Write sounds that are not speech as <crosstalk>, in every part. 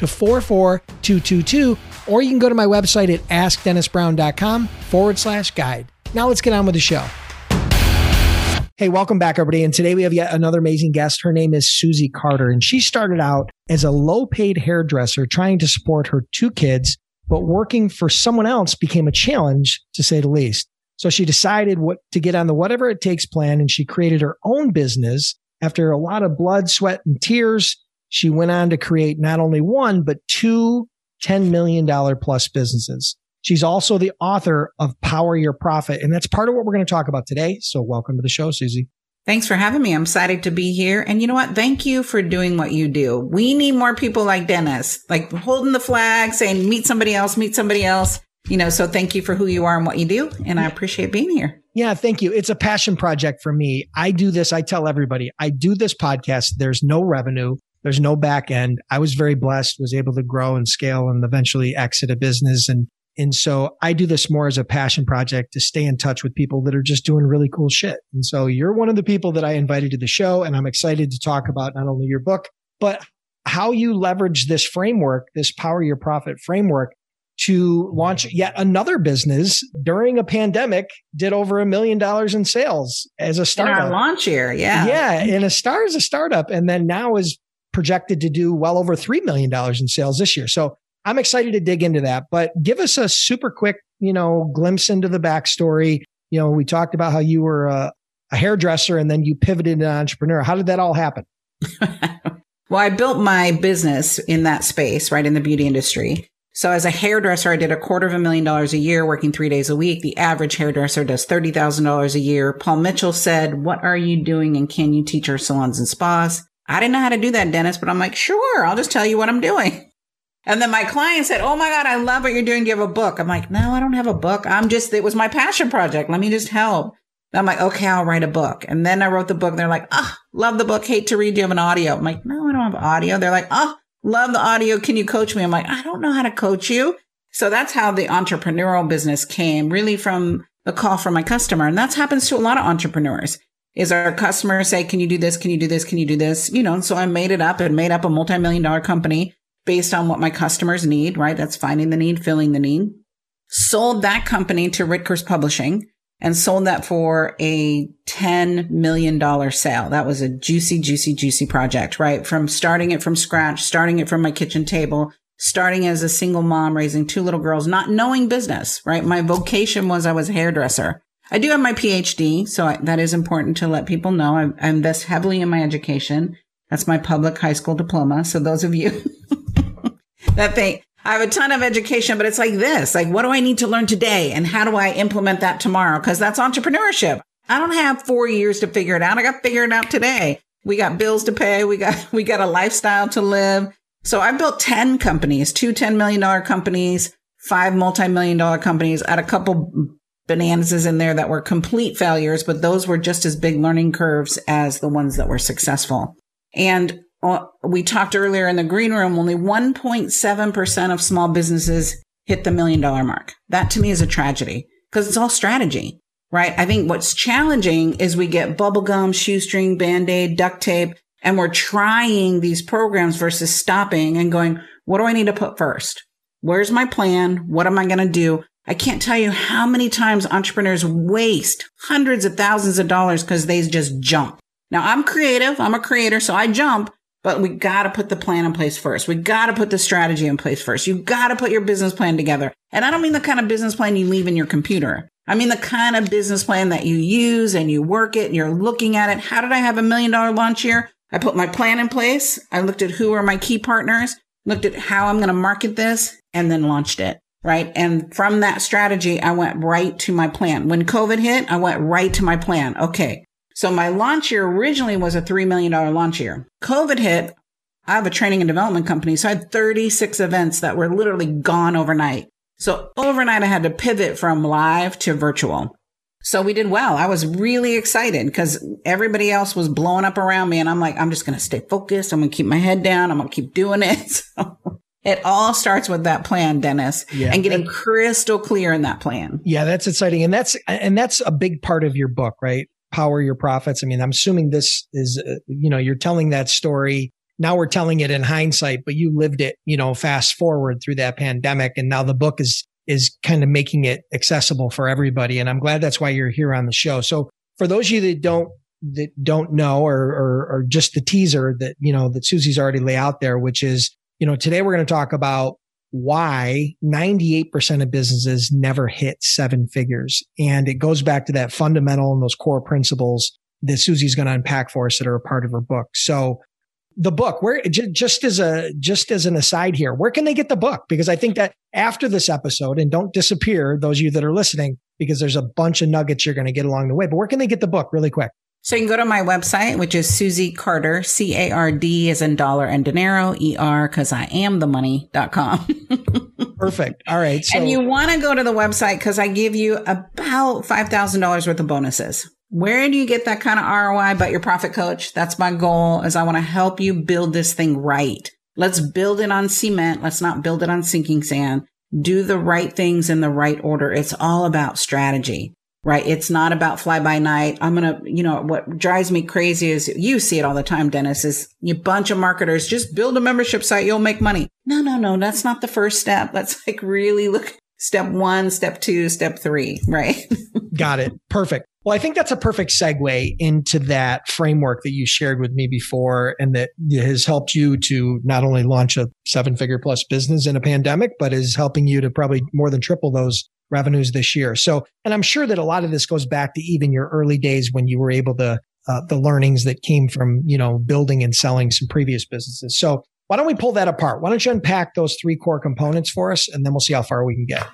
to 44222, or you can go to my website at askdennisbrown.com forward slash guide. Now let's get on with the show. Hey, welcome back, everybody. And today we have yet another amazing guest. Her name is Susie Carder, and she started out as a low paid hairdresser trying to support her two kids, but working for someone else became a challenge, to say the least. So she decided what to get on the whatever it takes plan, and she created her own business after a lot of blood, sweat, and tears she went on to create not only one, but two $10 million plus businesses. She's also the author of Power Your Profit. And that's part of what we're going to talk about today. So welcome to the show, Susie. Thanks for having me. I'm excited to be here. And you know what? Thank you for doing what you do. We need more people like Dennis, like holding the flag, saying, meet somebody else, meet somebody else. You know, so thank you for who you are and what you do. And I appreciate being here. Yeah, thank you. It's a passion project for me. I do this. I tell everybody I do this podcast. There's no revenue. There's no back end. I was very blessed, was able to grow and scale and eventually exit a business. And, and so I do this more as a passion project to stay in touch with people that are just doing really cool shit. And so you're one of the people that I invited to the show. And I'm excited to talk about not only your book, but how you leverage this framework, this power your profit framework to launch yet another business during a pandemic, did over a million dollars in sales as a startup. In our launch year, yeah. Yeah. And a star is a startup. And then now is projected to do well over $3 million in sales this year. So I'm excited to dig into that, but give us a super quick, you know, glimpse into the backstory. You know, we talked about how you were a, a hairdresser and then you pivoted into an entrepreneur. How did that all happen? <laughs> well, I built my business in that space, right in the beauty industry. So as a hairdresser, I did a quarter of a million dollars a year working three days a week. The average hairdresser does $30,000 a year. Paul Mitchell said, what are you doing? And can you teach our salons and spas? I didn't know how to do that, Dennis, but I'm like, sure, I'll just tell you what I'm doing. And then my client said, Oh my God, I love what you're doing. Do you have a book? I'm like, No, I don't have a book. I'm just, it was my passion project. Let me just help. And I'm like, okay, I'll write a book. And then I wrote the book. They're like, oh, love the book. Hate to read. Do you have an audio? I'm like, no, I don't have audio. They're like, oh, love the audio. Can you coach me? I'm like, I don't know how to coach you. So that's how the entrepreneurial business came really from the call from my customer. And that happens to a lot of entrepreneurs is our customer say, can you do this? Can you do this? Can you do this? You know, so I made it up and made up a multi-million dollar company based on what my customers need, right? That's finding the need, filling the need. Sold that company to Ritgers Publishing and sold that for a $10 million sale. That was a juicy, juicy, juicy project, right? From starting it from scratch, starting it from my kitchen table, starting as a single mom, raising two little girls, not knowing business, right? My vocation was I was a hairdresser. I do have my PhD, so I, that is important to let people know. I, I, invest heavily in my education. That's my public high school diploma. So those of you <laughs> that think I have a ton of education, but it's like this, like, what do I need to learn today? And how do I implement that tomorrow? Cause that's entrepreneurship. I don't have four years to figure it out. I got to figure it out today. We got bills to pay. We got, <laughs> we got a lifestyle to live. So I built 10 companies, two $10 million companies, five multi-million dollar companies at a couple bonanzas in there that were complete failures, but those were just as big learning curves as the ones that were successful. And uh, we talked earlier in the green room, only 1.7% of small businesses hit the million dollar mark. That to me is a tragedy because it's all strategy, right? I think what's challenging is we get bubblegum, shoestring, band-aid, duct tape, and we're trying these programs versus stopping and going, what do I need to put first? Where's my plan? What am I going to do? I can't tell you how many times entrepreneurs waste hundreds of thousands of dollars because they just jump. Now I'm creative. I'm a creator. So I jump, But we got to put the plan in place first. We got to put the strategy in place first. You got to put your business plan together. And I don't mean the kind of business plan you leave in your computer. I mean the kind of business plan that you use and you work it and you're looking at it. How did I have a million dollar launch year? I put my plan in place. I looked at who are my key partners, looked at how I'm going to market this and then launched it. Right. And from that strategy, I went right to my plan. When COVID hit, I went right to my plan. Okay. So my launch year originally was a $3 million launch year. COVID hit. I have a training and development company. So I had 36 events that were literally gone overnight. So overnight I had to pivot from live to virtual. So we did well. I was really excited because everybody else was blowing up around me. And I'm like, I'm just going to stay focused. I'm going to keep my head down. I'm going to keep doing it. <laughs> So it all starts with that plan, Dennis, yeah. and getting crystal clear in that plan. Yeah, that's exciting. And that's, and that's a big part of your book, right? power your profits. I mean, I'm assuming this is, uh, you know, you're telling that story. Now we're telling it in hindsight, but you lived it, you know, fast forward through that pandemic. And now the book is, is kind of making it accessible for everybody. And I'm glad that's why you're here on the show. So for those of you that don't, that don't know or, or, or just the teaser that, you know, that Susie's already lay out there, which is, you know, today we're going to talk about why 98% of businesses never hit seven figures. And it goes back to that fundamental and those core principles that Susie's going to unpack for us that are a part of her book. So the book, where just as a, just as an aside here, where can they get the book? Because I think that after this episode and don't disappear, those of you that are listening, because there's a bunch of nuggets you're going to get along the way, but where can they get the book really quick? So you can go to my website, which is Susie Carder, C A R D as in dollar and dinero, E R, because I am the money.com. <laughs> Perfect. All right. So- and you want to go to the website because I give you about $5,000 worth of bonuses. Where do you get that kind of ROI but your profit coach? That's my goal is I want to help you build this thing right. Let's build it on cement. Let's not build it on sinking sand. Do the right things in the right order. It's all about strategy right? It's not about fly by night. I'm going to, you know, what drives me crazy is you see it all the time, Dennis, is you bunch of marketers just build a membership site. You'll make money. No, no, no. That's not the first step. That's <laughs> like really look step one, step two, step three, right? <laughs> Got it. Perfect. Well, I think that's a perfect segue into that framework that you shared with me before and that has helped you to not only launch a seven figure plus business in a pandemic, but is helping you to probably more than triple those revenues this year. So, and I'm sure that a lot of this goes back to even your early days when you were able to, uh, the learnings that came from, you know, building and selling some previous businesses. So why don't we pull that apart? Why don't you unpack those three core components for us and then we'll see how far we can get.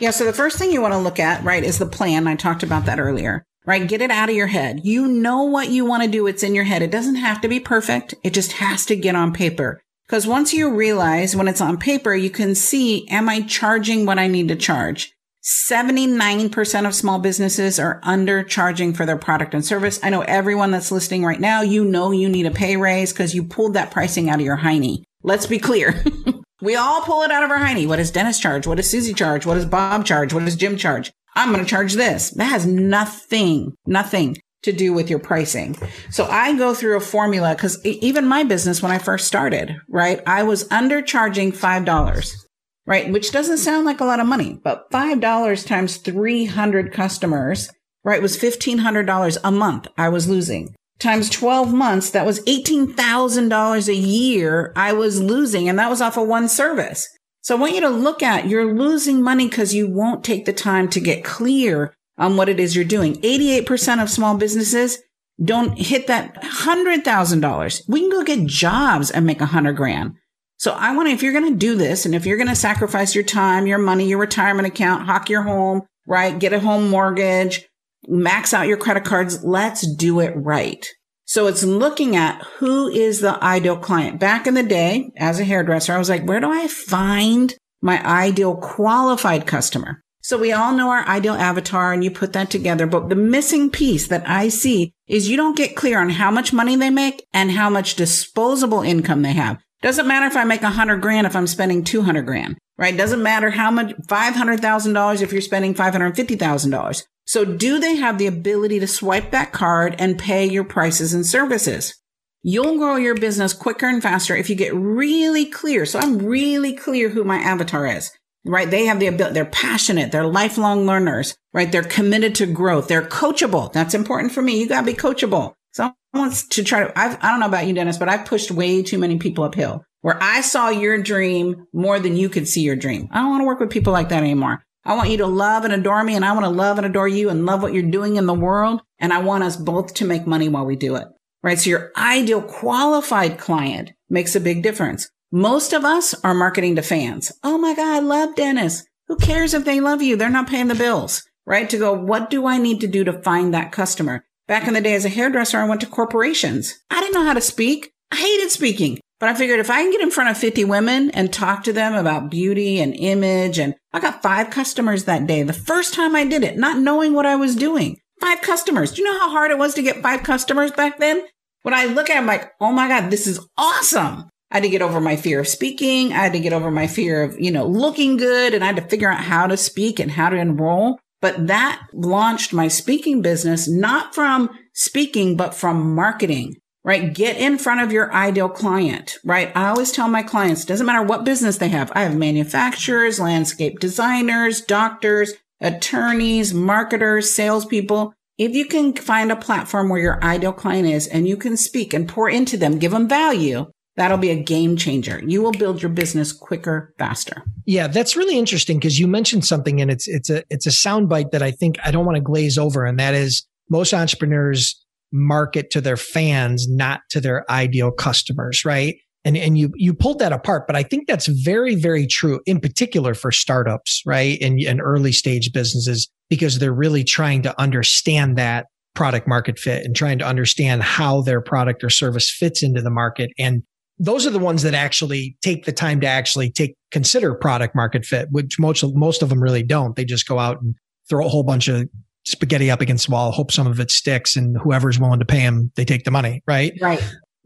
Yeah. So the first thing you want to look at, right, is the plan. I talked about that earlier, right? Get it out of your head. You know what you want to do. It's in your head. It doesn't have to be perfect. It just has to get on paper. Because once you realize when it's on paper, you can see, am I charging what I need to charge? 79% of small businesses are undercharging for their product and service. I know everyone that's listening right now, you know you need a pay raise because you pulled that pricing out of your hiney. Let's be clear. <laughs> we all pull it out of our hiney. What does Dennis charge? What does Susie charge? What does Bob charge? What does Jim charge? I'm going to charge this. That has nothing, nothing to do with your pricing. So I go through a formula because even my business, when I first started, right, I was undercharging $5 right? Which doesn't sound like a lot of money, but $5 times 300 customers, right, was $1,500 a month I was losing. Times 12 months, that was $18,000 a year I was losing. And that was off of one service. So I want you to look at you're losing money because you won't take the time to get clear on what it is you're doing. 88% of small businesses don't hit that $100,000. We can go get jobs and make a hundred grand. So I want to, if you're going to do this and if you're going to sacrifice your time, your money, your retirement account, hawk your home, right? Get a home mortgage, max out your credit cards. Let's do it right. So it's looking at who is the ideal client. Back in the day, as a hairdresser, I was like, where do I find my ideal qualified customer? So we all know our ideal avatar and you put that together. But the missing piece that I see is you don't get clear on how much money they make and how much disposable income they have. Doesn't matter if I make a hundred grand if I'm spending 200 grand, right? Doesn't matter how much, $500,000 if you're spending $550,000. So do they have the ability to swipe that card and pay your prices and services? You'll grow your business quicker and faster if you get really clear. So I'm really clear who my avatar is, right? They have the ability, they're passionate, they're lifelong learners, right? They're committed to growth. They're coachable. That's important for me. You got to be coachable So I want to try to, I've, I don't know about you, Dennis, but I've pushed way too many people uphill where I saw your dream more than you could see your dream. I don't want to work with people like that anymore. I want you to love and adore me and I want to love and adore you and love what you're doing in the world. And I want us both to make money while we do it. Right. So your ideal qualified client makes a big difference. Most of us are marketing to fans. Oh my God, I love Dennis. Who cares if they love you? They're not paying the bills, right? To go, what do I need to do to find that customer? Back in the day as a hairdresser, I went to corporations. I didn't know how to speak. I hated speaking. But I figured if I can get in front of 50 women and talk to them about beauty and image, and I got five customers that day, the first time I did it, not knowing what I was doing. Five customers. Do you know how hard it was to get five customers back then? When I look at it, I'm like, oh my God, this is awesome. I had to get over my fear of speaking. I had to get over my fear of, you know, looking good and I had to figure out how to speak and how to enroll. But that launched my speaking business, not from speaking, but from marketing, right? Get in front of your ideal client, right? I always tell my clients, doesn't matter what business they have. I have manufacturers, landscape designers, doctors, attorneys, marketers, salespeople. If you can find a platform where your ideal client is and you can speak and pour into them, give them value, That'll be a game changer. You will build your business quicker, faster. Yeah, that's really interesting because you mentioned something and it's it's a it's a soundbite that I think I don't want to glaze over, and that is most entrepreneurs market to their fans, not to their ideal customers, right? And and you you pulled that apart, but I think that's very very true, in particular for startups, right, and and early stage businesses because they're really trying to understand that product market fit and trying to understand how their product or service fits into the market and those are the ones that actually take the time to actually take consider product market fit, which most of, most of them really don't. They just go out and throw a whole bunch of spaghetti up against the wall, hope some of it sticks, and whoever's willing to pay them, they take the money, right? Right.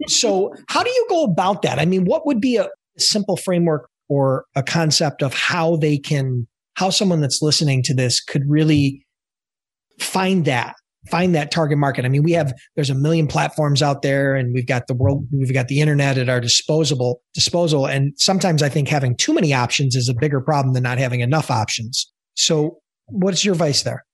So, how do you go about that? I mean, what would be a simple framework or a concept of how they can, how someone that's listening to this could really find that find that target market. I mean, we have there's a million platforms out there and we've got the world we've got the internet at our disposable disposal and sometimes I think having too many options is a bigger problem than not having enough options. So, what's your advice there?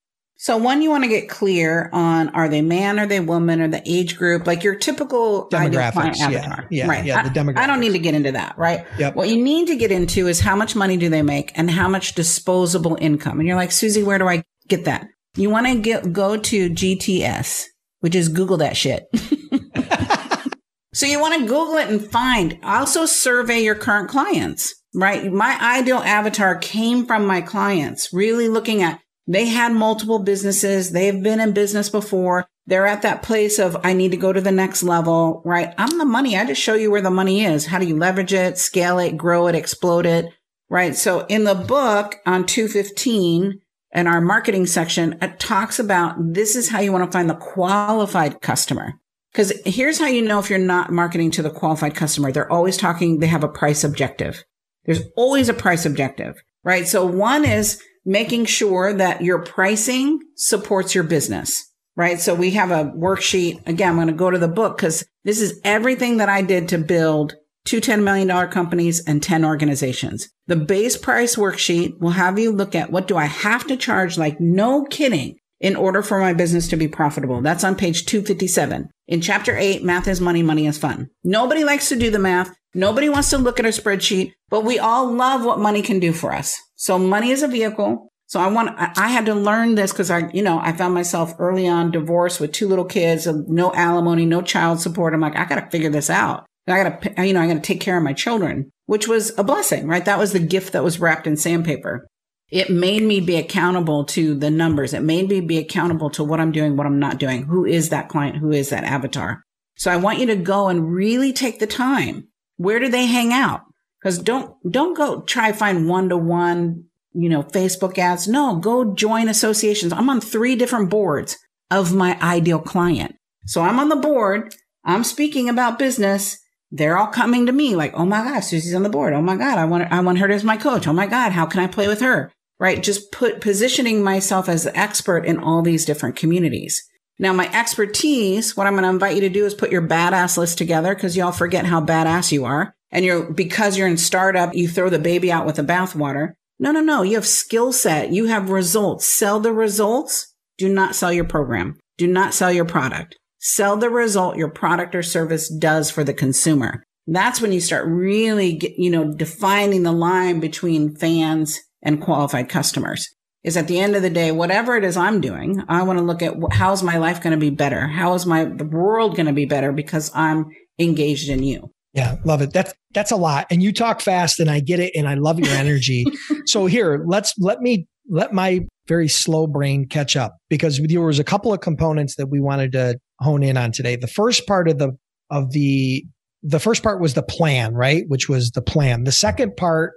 So one, you want to get clear on are they man, are they woman, or the age group, like your typical demographics, avatar. Yeah, yeah, right. Yeah, the demographics. I, I, don't need to get into that, right? Yep. What you need to get into is how much money do they make and how much disposable income. And you're like, Susie, where do I get that? You want to get, go to GTS, which is Google that shit. <laughs> so you want to Google it and find. Also survey your current clients, right? My ideal avatar came from my clients, really looking at they had multiple businesses. They've been in business before. They're at that place of, I need to go to the next level, right? I'm the money. I just show you where the money is. How do you leverage it, scale it, grow it, explode it, right? So in the book on 215, in our marketing section, it talks about this is how you want to find the qualified customer. Because here's how you know if you're not marketing to the qualified customer. They're always talking, they have a price objective. There's always a price objective, right? So one is making sure that your pricing supports your business, right? So we have a worksheet. Again, I'm going to go to the book because this is everything that I did to build two $10 million companies and 10 organizations. The base price worksheet will have you look at what do I have to charge? Like no kidding in order for my business to be profitable. That's on page 257. In chapter eight, math is money, money is fun. Nobody likes to do the math. Nobody wants to look at a spreadsheet, but we all love what money can do for us. So money is a vehicle. So I want, I had to learn this because I, you know, I found myself early on divorced with two little kids, no alimony, no child support. I'm like, I got to figure this out. I got to, you know, I got to take care of my children, which was a blessing, right? That was the gift that was wrapped in sandpaper. It made me be accountable to the numbers. It made me be accountable to what I'm doing, what I'm not doing. Who is that client? Who is that avatar? So I want you to go and really take the time. Where do they hang out? Because don't, don't go try find one to one, you know, Facebook ads. No, go join associations. I'm on three different boards of my ideal client. So I'm on the board. I'm speaking about business they're all coming to me like, Oh my God, Susie's on the board. Oh my God. I want, I want her as my coach. Oh my God. How can I play with her? Right. Just put positioning myself as the expert in all these different communities. Now, my expertise, what I'm going to invite you to do is put your badass list together because y'all forget how badass you are. And you're, because you're in startup, you throw the baby out with the bathwater. No, no, no. You have skill set. You have results. Sell the results. Do not sell your program. Do not sell your product. Sell the result your product or service does for the consumer. That's when you start really, get, you know, defining the line between fans and qualified customers. Is at the end of the day, whatever it is I'm doing, I want to look at how's my life going to be better? How is my the world going to be better because I'm engaged in you? Yeah, love it. That's that's a lot. And you talk fast and I get it and I love your energy. <laughs> so here, let's let me let my very slow brain catch up because there was a couple of components that we wanted to hone in on today. The first part of the of the the first part was the plan, right? Which was the plan. The second part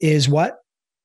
is what?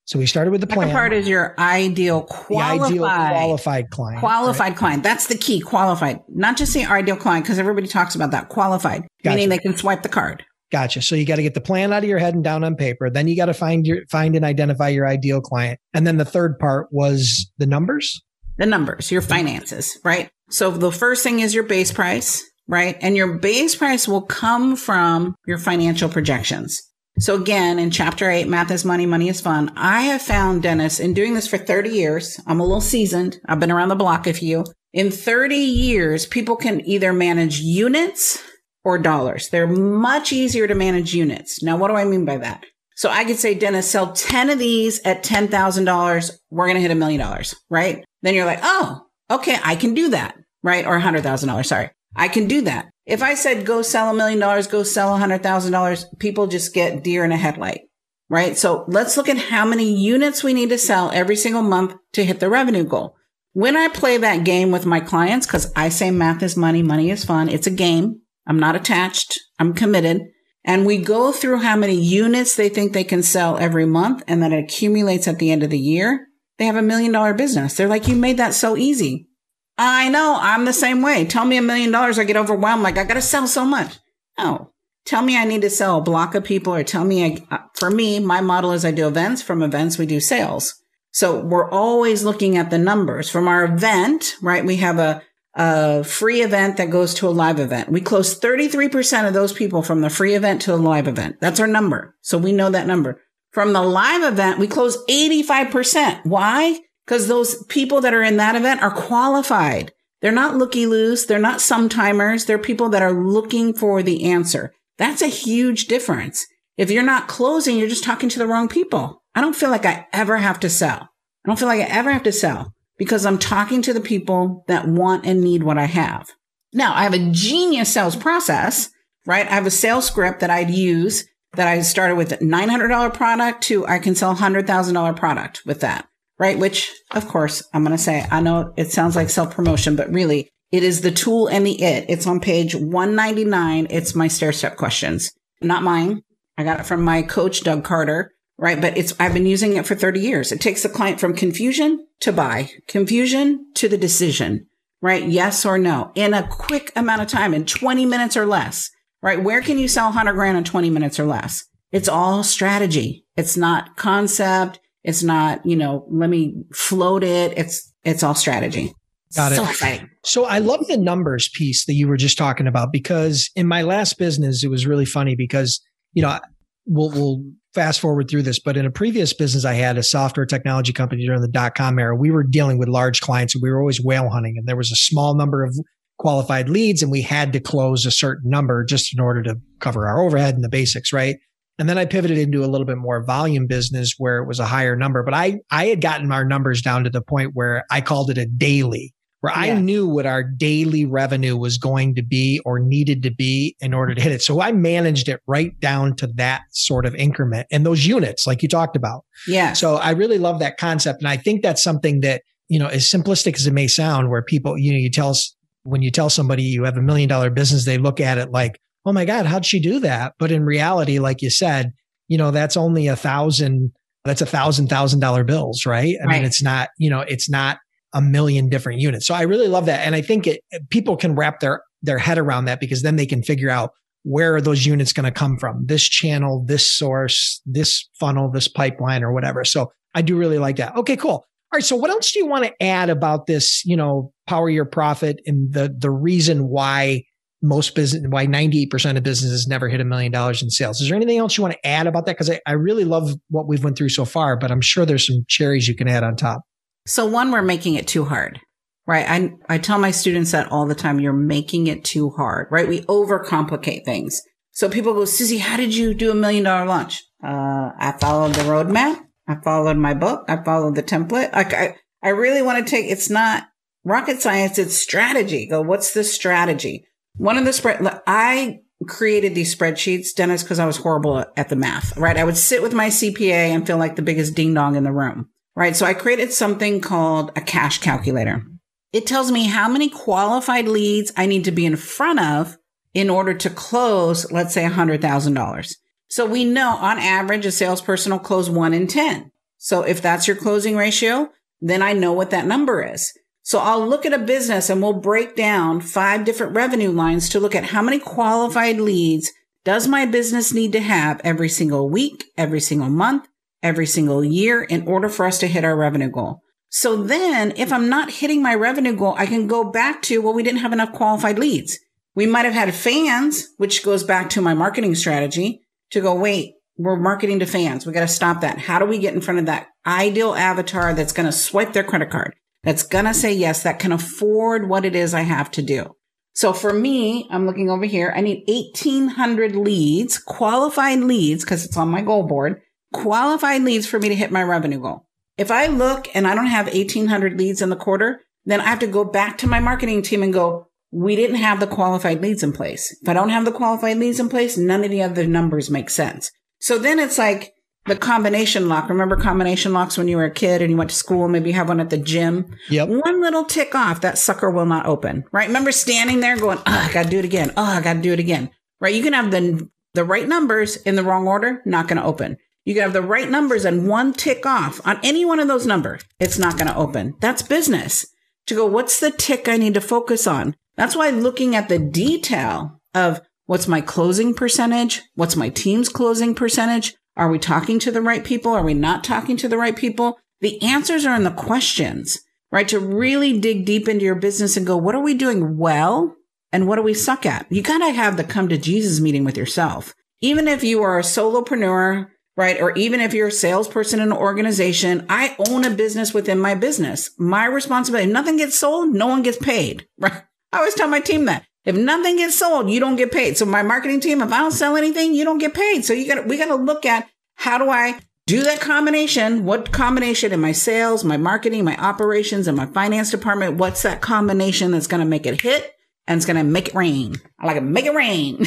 So we started with the plan. The part is your ideal qualified, ideal qualified client. Qualified right? client. That's the key. Qualified. Not just the ideal client, because everybody talks about that. Qualified, gotcha. meaning they can swipe the card. Gotcha. So you got to get the plan out of your head and down on paper. Then you got to find your find and identify your ideal client. And then the third part was the numbers. The numbers, your finances, right? So the first thing is your base price, right? And your base price will come from your financial projections. So again, in chapter eight, math is money, money is fun. I have found Dennis in doing this for 30 years. I'm a little seasoned. I've been around the block a few. In 30 years, people can either manage units or dollars. They're much easier to manage units. Now, what do I mean by that? So I could say, Dennis, sell 10 of these at $10,000. We're going to hit a million dollars, right? Then you're like, oh, okay, I can do that, right? Or $100,000. Sorry. I can do that. If I said go sell a million dollars, go sell a hundred thousand dollars, people just get deer in a headlight, right? So let's look at how many units we need to sell every single month to hit the revenue goal. When I play that game with my clients, cause I say math is money, money is fun. It's a game. I'm not attached. I'm committed. And we go through how many units they think they can sell every month and then it accumulates at the end of the year. They have a million dollar business. They're like, you made that so easy. I know I'm the same way. Tell me a million dollars, I get overwhelmed. Like I got to sell so much. No, tell me I need to sell a block of people or tell me, I, uh, for me, my model is I do events. From events, we do sales. So we're always looking at the numbers from our event, right? We have a, a free event that goes to a live event. We close 33% of those people from the free event to the live event. That's our number. So we know that number. From the live event, we close 85%. Why? because those people that are in that event are qualified. They're not looky loose. They're not sometimers. They're people that are looking for the answer. That's a huge difference. If you're not closing, you're just talking to the wrong people. I don't feel like I ever have to sell. I don't feel like I ever have to sell because I'm talking to the people that want and need what I have. Now I have a genius sales process, right? I have a sales script that I'd use that I started with a $900 product to I can sell $100,000 product with that right? Which, of course, I'm going to say, I know it sounds like self promotion, but really it is the tool and the it. It's on page 199. It's my stair step questions, not mine. I got it from my coach, Doug Carter, right? But it's, I've been using it for 30 years. It takes the client from confusion to buy, confusion to the decision, right? Yes or no in a quick amount of time in 20 minutes or less, right? Where can you sell 100 grand in 20 minutes or less? It's all strategy. It's not concept. It's not, you know, let me float it. It's, it's all strategy. Got it. So exciting. So I love the numbers piece that you were just talking about because in my last business, it was really funny because, you know, we'll, we'll fast forward through this, but in a previous business, I had a software technology company during the dot com era. We were dealing with large clients and we were always whale hunting and there was a small number of qualified leads and we had to close a certain number just in order to cover our overhead and the basics, right? And then I pivoted into a little bit more volume business where it was a higher number. But I, I had gotten our numbers down to the point where I called it a daily, where yeah. I knew what our daily revenue was going to be or needed to be in order to hit it. So I managed it right down to that sort of increment and those units, like you talked about. Yeah. So I really love that concept. And I think that's something that, you know, as simplistic as it may sound, where people, you know, you tell us when you tell somebody you have a million dollar business, they look at it like, oh my God, how'd she do that? But in reality, like you said, you know, that's only a thousand, that's a thousand thousand dollar bills, right? I right. mean, it's not, you know, it's not a million different units. So I really love that. And I think it, people can wrap their, their head around that because then they can figure out where are those units going to come from? This channel, this source, this funnel, this pipeline or whatever. So I do really like that. Okay, cool. All right. So what else do you want to add about this, you know, power your profit and the, the reason why most business, why 98% of businesses never hit a million dollars in sales. Is there anything else you want to add about that? Because I, I really love what we've went through so far, but I'm sure there's some cherries you can add on top. So one, we're making it too hard. right? I, I tell my students that all the time. You're making it too hard, right? We overcomplicate things. So people go, Susie, how did you do a million dollar launch? Uh, I followed the roadmap. I followed my book. I followed the template. Like I, I really want to take, it's not rocket science. It's strategy. Go, what's the strategy? One of the spread, I created these spreadsheets, Dennis, because I was horrible at the math, right? I would sit with my CPA and feel like the biggest ding dong in the room, right? So I created something called a cash calculator. It tells me how many qualified leads I need to be in front of in order to close, let's say $100,000. So we know on average, a salesperson will close one in 10. So if that's your closing ratio, then I know what that number is. So I'll look at a business and we'll break down five different revenue lines to look at how many qualified leads does my business need to have every single week, every single month, every single year in order for us to hit our revenue goal. So then if I'm not hitting my revenue goal, I can go back to, well, we didn't have enough qualified leads. We might have had fans, which goes back to my marketing strategy to go, wait, we're marketing to fans. We got to stop that. How do we get in front of that ideal avatar that's going to swipe their credit card? That's going to say yes, that can afford what it is I have to do. So for me, I'm looking over here. I need 1800 leads, qualified leads, because it's on my goal board, qualified leads for me to hit my revenue goal. If I look and I don't have 1800 leads in the quarter, then I have to go back to my marketing team and go, we didn't have the qualified leads in place. If I don't have the qualified leads in place, none of the other numbers make sense. So then it's like the combination lock. Remember combination locks when you were a kid and you went to school? Maybe you have one at the gym. Yep. One little tick off, that sucker will not open. Right? Remember standing there going, "Oh, I got to do it again. Oh, I got to do it again." Right? You can have the the right numbers in the wrong order, not going to open. You can have the right numbers and one tick off on any one of those numbers, it's not going to open. That's business. To go, what's the tick I need to focus on? That's why looking at the detail of what's my closing percentage? What's my team's closing percentage? Are we talking to the right people? Are we not talking to the right people? The answers are in the questions, right? To really dig deep into your business and go, what are we doing well? And what do we suck at? You got to have the come to Jesus meeting with yourself. Even if you are a solopreneur, right? Or even if you're a salesperson in an organization, I own a business within my business. My responsibility, nothing gets sold, no one gets paid, <laughs> right? I always tell my team that if nothing gets sold, you don't get paid. So my marketing team, if I don't sell anything, you don't get paid. So you got we got to look at how do I do that combination? What combination in my sales, my marketing, my operations, and my finance department? What's that combination that's going to make it hit and it's going to make it rain? I like it, make it rain. <laughs>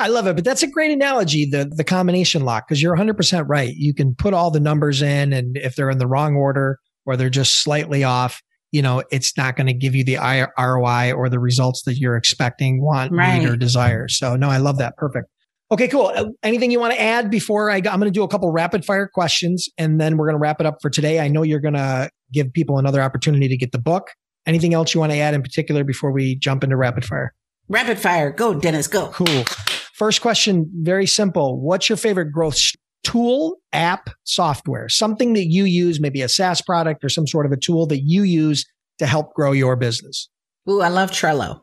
I love it, but that's a great analogy, the the combination lock, because you're 100% right. You can put all the numbers in, and if they're in the wrong order or they're just slightly off, you know, it's not going to give you the ROI or the results that you're expecting, want, right. need, or desire. So, no, I love that. Perfect. Okay, cool. Uh, anything you want to add before I? I'm going to do a couple rapid fire questions, and then we're going to wrap it up for today. I know you're going to give people another opportunity to get the book. Anything else you want to add in particular before we jump into rapid fire? Rapid fire. Go, Dennis. Go. Cool. First question, very simple. What's your favorite growth tool, app, software, something that you use, maybe a SaaS product or some sort of a tool that you use to help grow your business? Ooh, I love Trello.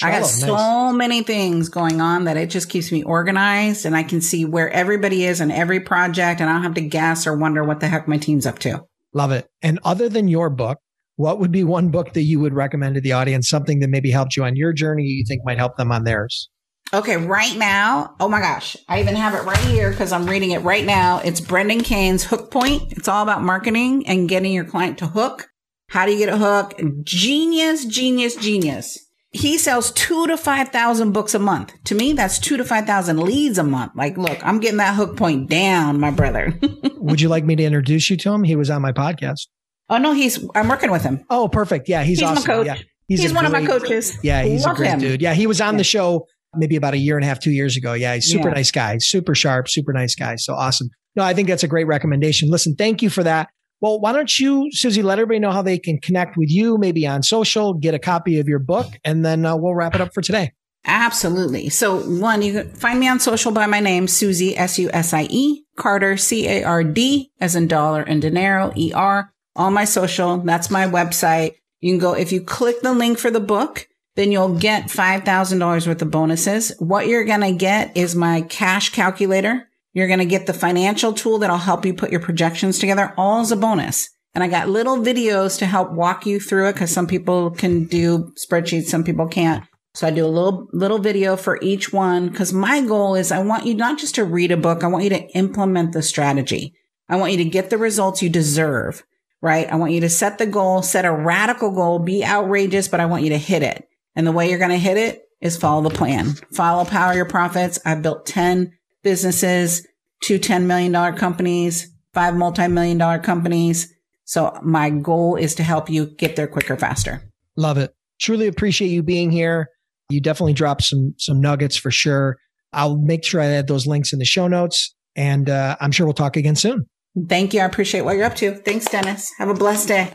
Trello I got nice. so many things going on that it just keeps me organized and I can see where everybody is in every project and I don't have to guess or wonder what the heck my team's up to. Love it. And other than your book, what would be one book that you would recommend to the audience, something that maybe helped you on your journey you think might help them on theirs? Okay, right now, oh my gosh, I even have it right here because I'm reading it right now. It's Brendan Kane's Hook Point. It's all about marketing and getting your client to hook. How do you get a hook? Genius, genius, genius. He sells two to 5,000 books a month. To me, that's two to 5,000 leads a month. Like, look, I'm getting that hook point down, my brother. <laughs> Would you like me to introduce you to him? He was on my podcast. Oh, no, he's, I'm working with him. Oh, perfect. Yeah, he's, he's awesome. My coach. Yeah. He's, he's one great, of my coaches. Yeah, he's Love a great him. dude. Yeah, he was on yeah. the show maybe about a year and a half, two years ago. Yeah, he's super yeah. nice guy, super sharp, super nice guy. So awesome. No, I think that's a great recommendation. Listen, thank you for that. Well, why don't you, Susie, let everybody know how they can connect with you, maybe on social, get a copy of your book, and then uh, we'll wrap it up for today. Absolutely. So, one, you can find me on social by my name, Susie, S U S I E, Carder, C A R D, as in dollar and dinero, E R, all my social. That's my website. You can go, if you click the link for the book, then you'll get $5,000 worth of bonuses. What you're going to get is my cash calculator. You're going to get the financial tool that'll help you put your projections together, all as a bonus. And I got little videos to help walk you through it because some people can do spreadsheets, some people can't. So I do a little, little video for each one because my goal is I want you not just to read a book. I want you to implement the strategy. I want you to get the results you deserve, right? I want you to set the goal, set a radical goal, be outrageous, but I want you to hit it. And the way you're going to hit it is follow the plan. Follow Power Your Profits. I've built 10 businesses, two $10 million companies, five multi-million dollar companies. So my goal is to help you get there quicker, faster. Love it. Truly appreciate you being here. You definitely dropped some some nuggets for sure. I'll make sure I add those links in the show notes, and uh, I'm sure we'll talk again soon. Thank you. I appreciate what you're up to. Thanks, Dennis. Have a blessed day.